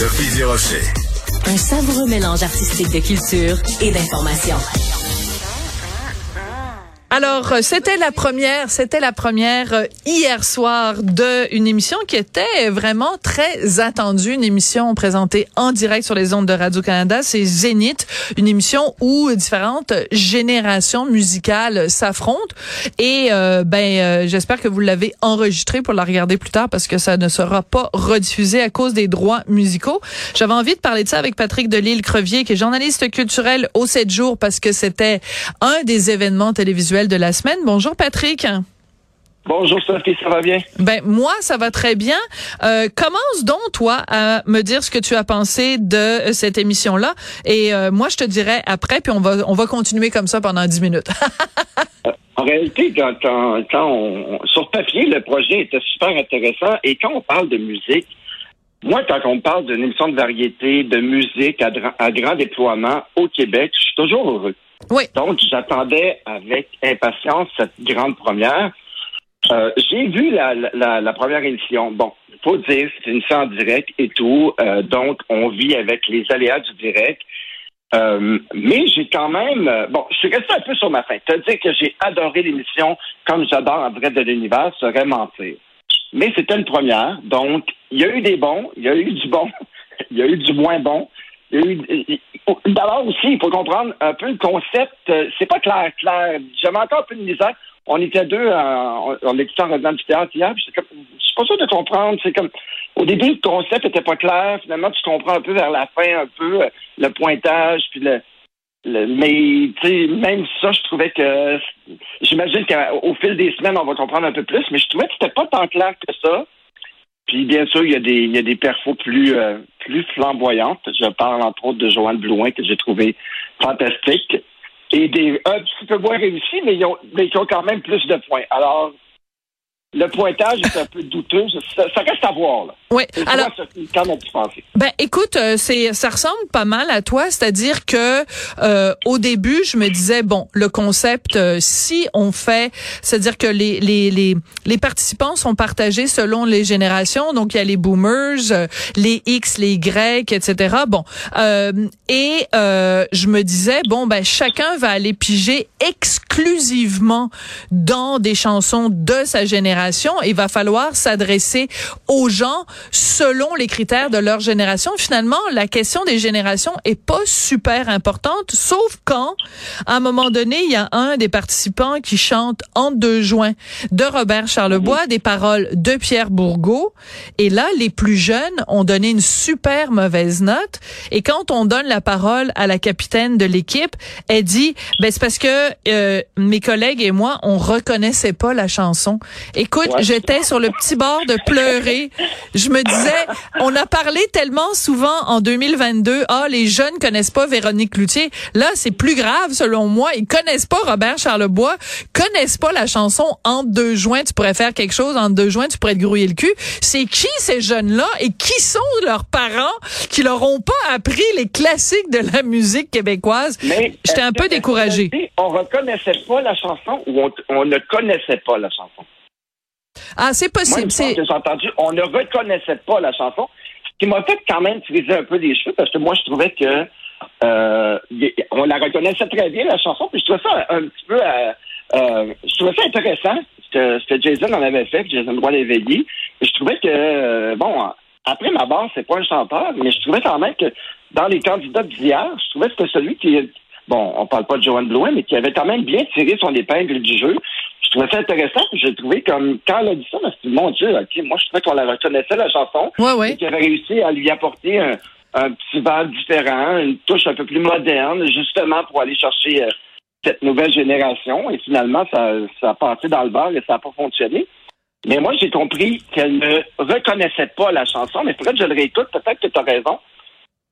Sophie. Un savoureux mélange artistique de culture et d'information. Alors, euh, c'était la première, c'était la première euh, hier soir de une émission qui était vraiment très attendue, une émission présentée en direct sur les ondes de Radio-Canada, c'est Zénith, une émission où différentes générations musicales s'affrontent et euh, ben j'espère que vous l'avez enregistré pour la regarder plus tard parce que ça ne sera pas rediffusé à cause des droits musicaux. J'avais envie de parler de ça avec Patrick Delisle-Crevier qui est journaliste culturel au 7 jours parce que c'était un des événements télévisuels de la semaine. Bonjour Patrick. Bonjour Sophie, ça va bien? Ben moi, ça va très bien. Euh, commence donc toi à me dire ce que tu as pensé de euh, cette émission-là, et euh, moi je te dirai après, puis on va on va continuer comme ça pendant dix minutes. en réalité, quand, quand, sur papier, le projet était super intéressant, et quand on parle de musique, moi, quand on parle d'une émission de variété, de musique à, à grand déploiement au Québec, je suis toujours heureux. Donc, j'attendais avec impatience cette grande première. Euh, j'ai vu la, première émission. Bon, faut dire, c'est une émission en direct et tout. Euh, donc, on vit avec les aléas du direct. Euh, mais j'ai quand même... Bon, je suis resté un peu sur ma fin. Te dire que j'ai adoré l'émission comme j'adore en direct de l'univers serait mentir. Mais c'était une première. Donc, il y a eu des bons, il y a eu du bon, il y a eu du moins bon. D'abord aussi, il faut comprendre un peu le concept. Euh, c'est pas clair, clair. J'avais encore un peu de misère. On était deux, en, on était en revenant du théâtre hier, je suis pas sûr de comprendre. C'est comme au début, le concept était pas clair. Finalement, tu comprends un peu vers la fin, un peu euh, le pointage, puis le, mais tu même ça, je trouvais que j'imagine qu'au fil des semaines, on va comprendre un peu plus, mais je trouvais que c'était pas tant clair que ça. Puis bien sûr, il y a des, il y a des perfos plus, euh, plus flamboyantes. Je parle entre autres de Joanne Blouin que j'ai trouvé fantastique. Et des un petit peu moins réussis, mais ils ont, mais qui ont quand même plus de points. Alors, le pointage est un peu douteux. Ça, reste à voir. Là. Oui. Alors, ben écoute, euh, c'est ça ressemble pas mal à toi, c'est-à-dire que euh, au début, je me disais bon, le concept, euh, si on fait, c'est-à-dire que les, les les les participants sont partagés selon les générations, donc il y a les boomers, les X, les Y, etc. Bon, et je me disais bon ben chacun va aller piger exclusivement dans des chansons de sa génération il va falloir s'adresser aux gens selon les critères de leur génération. Finalement, la question des générations est pas super importante, sauf quand, à un moment donné, il y a un des participants qui chante En deux joints de Robert Charlebois, des paroles de Pierre Bourgault. Et là, les plus jeunes ont donné une super mauvaise note. Et quand on donne la parole à la capitaine de l'équipe, elle dit, ben c'est parce que euh, mes collègues et moi, on reconnaissait pas la chanson. Écoute, j'étais sur le petit bord de pleurer. Je me disais, on a parlé tellement souvent en 2022, ah, les jeunes connaissent pas Véronique Cloutier. Là, c'est plus grave, selon moi. Ils connaissent pas Robert Charlebois, connaissent pas la chanson Entre deux joints, tu pourrais faire quelque chose, entre deux joints, tu pourrais te grouiller le cul. C'est qui ces jeunes-là et qui sont leurs parents qui leur ont pas appris les classiques de la musique québécoise? J'étais un peu découragée. On reconnaissait pas la chanson ou on, on ne connaissait pas la chanson? Ah, c'est possible. Moi, j'ai entendu, on ne reconnaissait pas la chanson, ce qui m'a fait quand même tirer un peu des cheveux parce que moi, je trouvais que euh, on la reconnaissait très bien la chanson, puis je trouvais ça un, petit peu, euh, euh, je trouvais ça intéressant ce que, Jason en avait fait, Jason Droit d'éveiller. Je trouvais que bon, après ma base, c'est pas un chanteur, mais je trouvais quand même que dans les candidats d'hier, je trouvais que c'était celui qui bon, on parle pas de Joanne Blouin, mais qui avait quand même bien tiré son épingle du jeu je trouvais ça intéressant. J'ai trouvé comme quand elle a dit ça, je me suis dit, mon Dieu, ok, moi je trouvais qu'on la reconnaissait la chanson. Ouais, ouais. Et qu'elle avait réussi à lui apporter un, petit verre différent, une touche un peu plus moderne, justement pour aller chercher euh, cette nouvelle génération. Et finalement, ça, ça a passé dans le bar et ça n'a pas fonctionné. Mais moi, j'ai compris qu'elle ne reconnaissait pas la chanson, mais peut-être que je le réécoute, peut-être que tu as raison.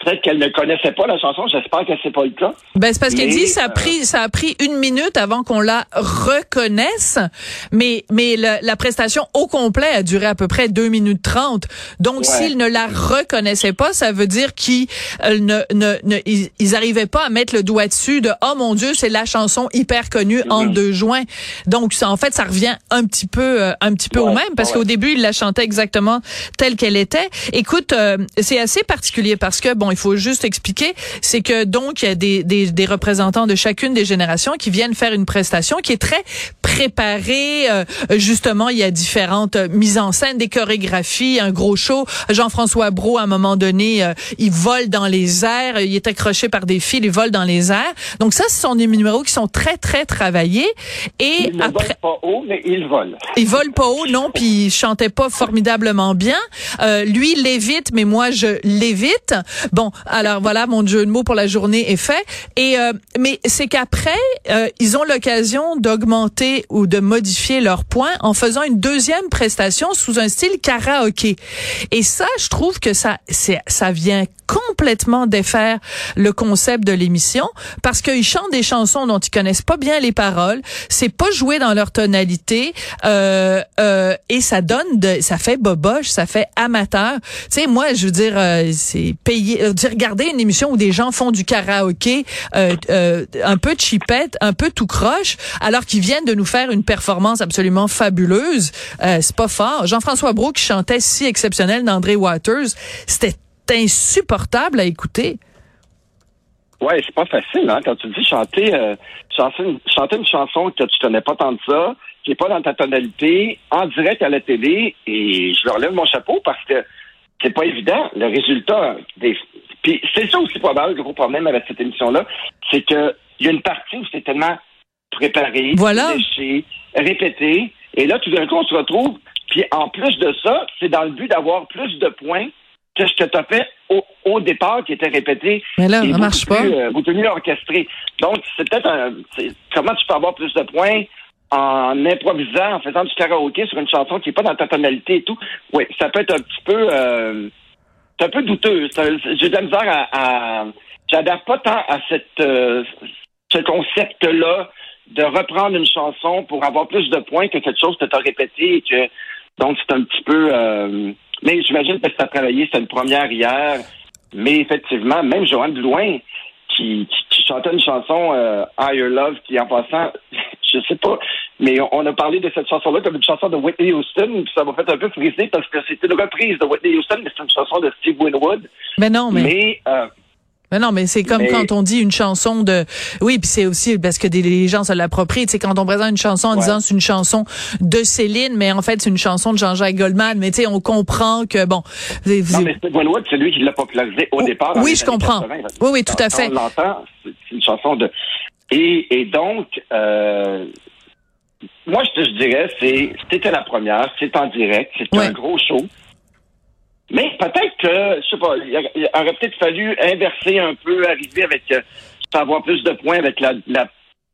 Peut-être qu'elle ne connaissait pas la chanson. J'espère que c'est pas le cas. Ben c'est parce qu'elle dit ça a pris ça a pris une minute avant qu'on la reconnaisse, mais mais la prestation au complet a duré à peu près deux minutes trente. Donc s'ils ne la reconnaissaient pas, ça veut dire qu'ils euh, ne, ne, ils, arrivaient pas à mettre le doigt dessus de oh mon Dieu c'est la chanson hyper connue en mm-hmm. deux juin. Donc ça, en fait ça revient un petit peu euh, un petit peu au même parce qu'au début il la chantait exactement telle qu'elle était. Écoute euh, c'est assez particulier parce que bon il faut juste expliquer, c'est que donc il y a des, des, des, représentants de chacune des générations qui viennent faire une prestation qui est très préparée. Euh, justement, il y a différentes mises en scène, des chorégraphies, un gros show. Jean-François Brault, à un moment donné, euh, il vole dans les airs, il est accroché par des fils, il vole dans les airs. Donc ça, ce sont des numéros qui sont très, très travaillés. Et il après... vole pas haut, mais il vole. Il vole pas haut, non, puis il chantait pas formidablement bien. Euh, lui, l'évite, mais moi, je l'évite. Bon, alors voilà, mon jeu de mots pour la journée est fait. Et euh, mais c'est qu'après, euh, ils ont l'occasion d'augmenter ou de modifier leurs points en faisant une deuxième prestation sous un style karaoké. Et ça, je trouve que ça, ça vient complètement défaire le concept de l'émission parce qu'ils chantent des chansons dont ils connaissent pas bien les paroles. C'est pas joué dans leur tonalité euh, euh, et ça donne de, ça fait boboche, ça fait amateur. Tu sais, moi, je veux dire, c'est payé euh, dire regarder une émission où des gens font du karaoké euh, euh, un peu chipette, un peu tout croche, alors qu'ils viennent de nous faire une performance absolument fabuleuse. c'est pas fort. Jean-François Brault qui chantait si exceptionnel d'André Waters, c'était insupportable à écouter. Ouais, c'est pas facile, hein, quand tu dis chanter, chanter, une, chanter une chanson que tu connais pas tant de ça, qui est pas dans ta tonalité, en direct à la télé, et je leur lève mon chapeau parce que c'est pas évident. Le résultat des. Puis c'est ça aussi probable, le gros problème avec cette émission-là, c'est qu'il y a une partie où c'est tellement préparé, voilà. répété, et là, tout d'un coup, on se retrouve. Puis en plus de ça, c'est dans le but d'avoir plus de points que ce que tu as fait au, départ, qui était répété. Mais là, ça marche pas. Euh, beaucoup mieux orchestré. Donc, c'est peut-être un. Comment tu peux avoir plus de points en improvisant, en faisant du karaoké sur une chanson qui n'est pas dans ta tonalité et tout, oui, ça peut être un petit peu euh, c'est un peu douteux. J'ai de la misère à, à j'adhère pas tant à cette euh, ce concept-là de reprendre une chanson pour avoir plus de points que quelque chose que tu as répété et que donc c'est un petit peu euh, mais j'imagine que tu as travaillé, c'est une première hier. Mais effectivement, même Joanne Blouin, qui, qui, chantait une chanson euh, Higher Love, qui en passant, je sais pas, mais on, a parlé de cette chanson-là comme une chanson de Whitney Houston, puis ça m'a fait un peu friser parce que c'était une reprise de Whitney Houston, mais c'est une chanson de Steve Winwood. Mais non, mais. mais euh, mais non, mais c'est comme quand on dit une chanson de, oui, puis c'est aussi parce que des, les gens se l'approprient. Sais, quand on présente une chanson en disant c'est une chanson de Céline, mais en fait c'est une chanson de Jean-Jacques Goldman. Mais tu sais, on comprend que bon. Non, mais c'est lui qui l'a popularisé au départ. Oui, je comprends. oui, oui, tout à fait. On l'entend, c'est une chanson de. Et, et donc, euh, moi, je te dirais, c'est c'était la première, c'est en direct, c'est un gros show. Mais peut-être que, je sais pas, il aurait peut-être fallu inverser un peu, arriver avec, euh, avoir plus de points avec la, la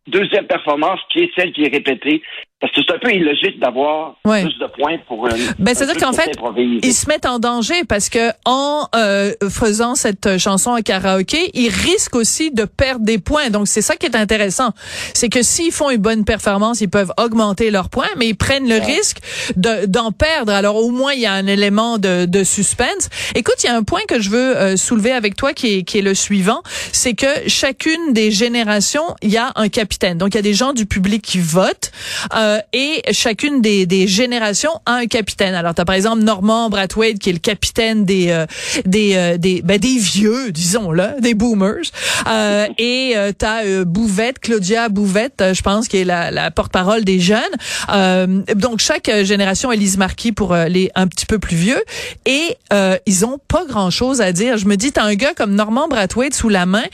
deuxième performance qui est celle qui est répétée. Parce que c'est un peu illogique d'avoir plus de points pour. Ben, c'est-à-dire qu'en fait, ils se mettent en danger parce que en euh, faisant cette chanson à karaoké, ils risquent aussi de perdre des points. Donc, c'est ça qui est intéressant. C'est que s'ils font une bonne performance, ils peuvent augmenter leurs points, mais ils prennent le risque d'en perdre. Alors, au moins, il y a un élément de, de suspense. Écoute, il y a un point que je veux euh, soulever avec toi qui est, qui est le suivant. C'est que chacune des générations, il y a un capitaine. Donc, il y a des gens du public qui votent. Euh, euh, et chacune des, des, générations a un capitaine. Alors, tu as par exemple Norman Brathwaite qui est le capitaine des euh, des euh, des, ben, des vieux, disons-le, des boomers. et tu as Bouvette, Claudia Bouvette, je pense, qui est la, la porte-parole des jeunes. donc, chaque génération, Elise Marquis pour les un petit peu plus vieux. Et ils ont pas grand-chose à dire. Je me dis, t'as un gars comme Norman Brathwaite sous la main.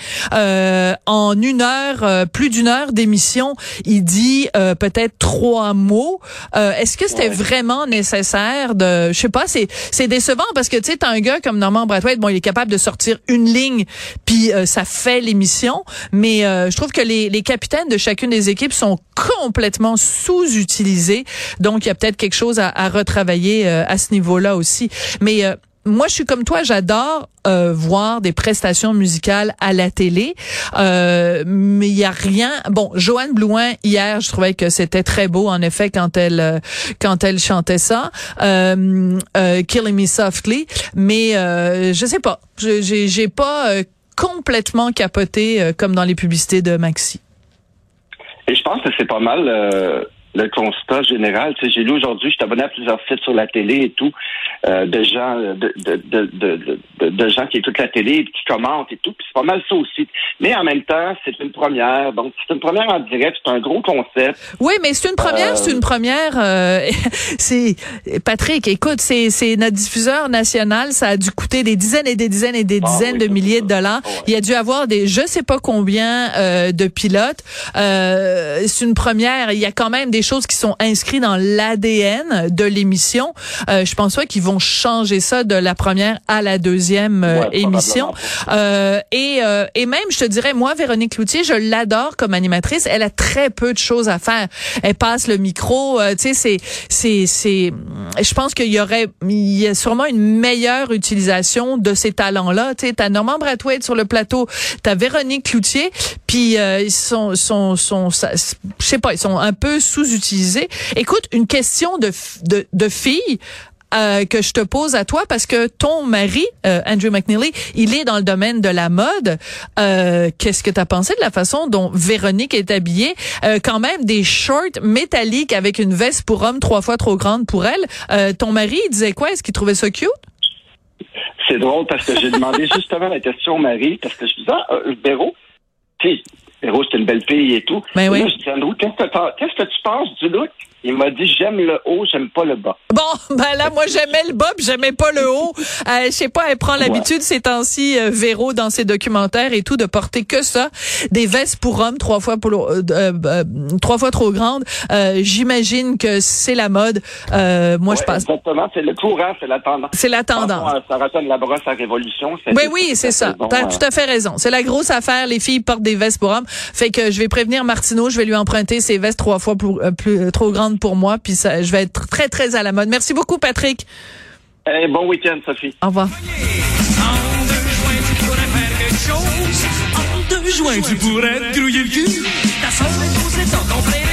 en une heure, plus d'une heure d'émission, il dit peut-être trois trois mots. Euh, est-ce que c'était vraiment nécessaire de, je sais pas, c'est c'est décevant parce que tu sais, t'as un gars comme Norman Brathwaite, bon, il est capable de sortir une ligne, puis euh, ça fait l'émission. Mais euh, je trouve que les, les capitaines de chacune des équipes sont complètement sous-utilisés. Donc il y a peut-être quelque chose à, à retravailler à ce niveau-là aussi. Mais moi, je suis comme toi, j'adore euh, voir des prestations musicales à la télé, euh, mais il y a rien. Bon, Joanne Blouin hier, je trouvais que c'était très beau en effet quand elle euh, quand elle chantait ça, euh, Killing Me Softly, mais je sais pas, j'ai j'ai pas complètement capoté comme dans les publicités de Maxi. Et je pense que c'est pas mal le constat général. Tu sais, j'ai lu aujourd'hui, je suis abonné à plusieurs sites sur la télé et tout, euh, de gens de, de, de, de, de gens qui écoutent la télé et qui commentent et tout. Puis c'est pas mal ça aussi. Mais en même temps, c'est une première. Donc, c'est une première en direct, c'est un gros concept. Oui, mais c'est une première, c'est une euh, première. Euh, c'est Patrick, écoute, c'est, c'est notre diffuseur national. Ça a dû coûter des dizaines et des dizaines et des ah dizaines de milliers de dollars. Il y a dû avoir des je sais pas combien de pilotes. c'est une première. Il y a quand même des choses qui sont inscrites dans l'ADN de l'émission. Euh, je pense pas qu'ils vont changer ça de la première à la deuxième euh, émission. Euh, et, euh, et même, je te dirais, moi, Véronique Cloutier, je l'adore comme animatrice. Elle a très peu de choses à faire. Elle passe le micro. Tu sais, c'est, c'est, c'est. Je pense qu'il y aurait, il y a sûrement une meilleure utilisation de ces talents-là. Tu sais, t'as Normand Brathwaite sur le plateau, t'as Véronique Cloutier, puis ils sont, sont, sont, je sais pas, ils sont un peu sous Écoute, une question de, de, de fille. Euh, que je te pose à toi parce que ton mari, euh, Andrew McNeely, il est dans le domaine de la mode. Euh, Qu'est-ce que tu as pensé de la façon dont Véronique est habillée? Quand même des shorts métalliques avec une veste pour homme trois fois trop grande pour elle. Ton mari, il disait quoi? Est-ce qu'il trouvait ça cute? C'est drôle parce que j'ai demandé justement la question au mari parce que je disais, ah, Véro, Véro, c'est une belle fille et tout. Mais ben oui. qu'est-ce que tu penses du look? Il m'a dit j'aime le haut, j'aime pas le bas. Bon, ben là moi j'aimais le bas, puis j'aimais pas le haut. Euh, je sais pas, elle prend l'habitude ces temps-ci euh, Véro dans ses documentaires et tout de porter que ça, des vestes pour hommes trois fois pour euh, euh, trois fois trop grandes. J'imagine que c'est la mode. moi je passe. Exactement, c'est le courant, c'est la tendance. C'est la tendance. Ça ressemble la brosse à révolution. Oui oui, c'est ça. T'as tout à fait raison. C'est la grosse affaire. Les filles portent des vestes pour hommes. Fait que je vais prévenir Martineau, je vais lui emprunter ses vestes trois fois plus, plus trop grandes grande pour moi, puis ça, je vais être très, très à la mode. Merci beaucoup, Patrick. Hey, bon week-end, Sophie. Au revoir. En deux joints, tu pourrais te grouiller le cul. Ta soeur est ton complet.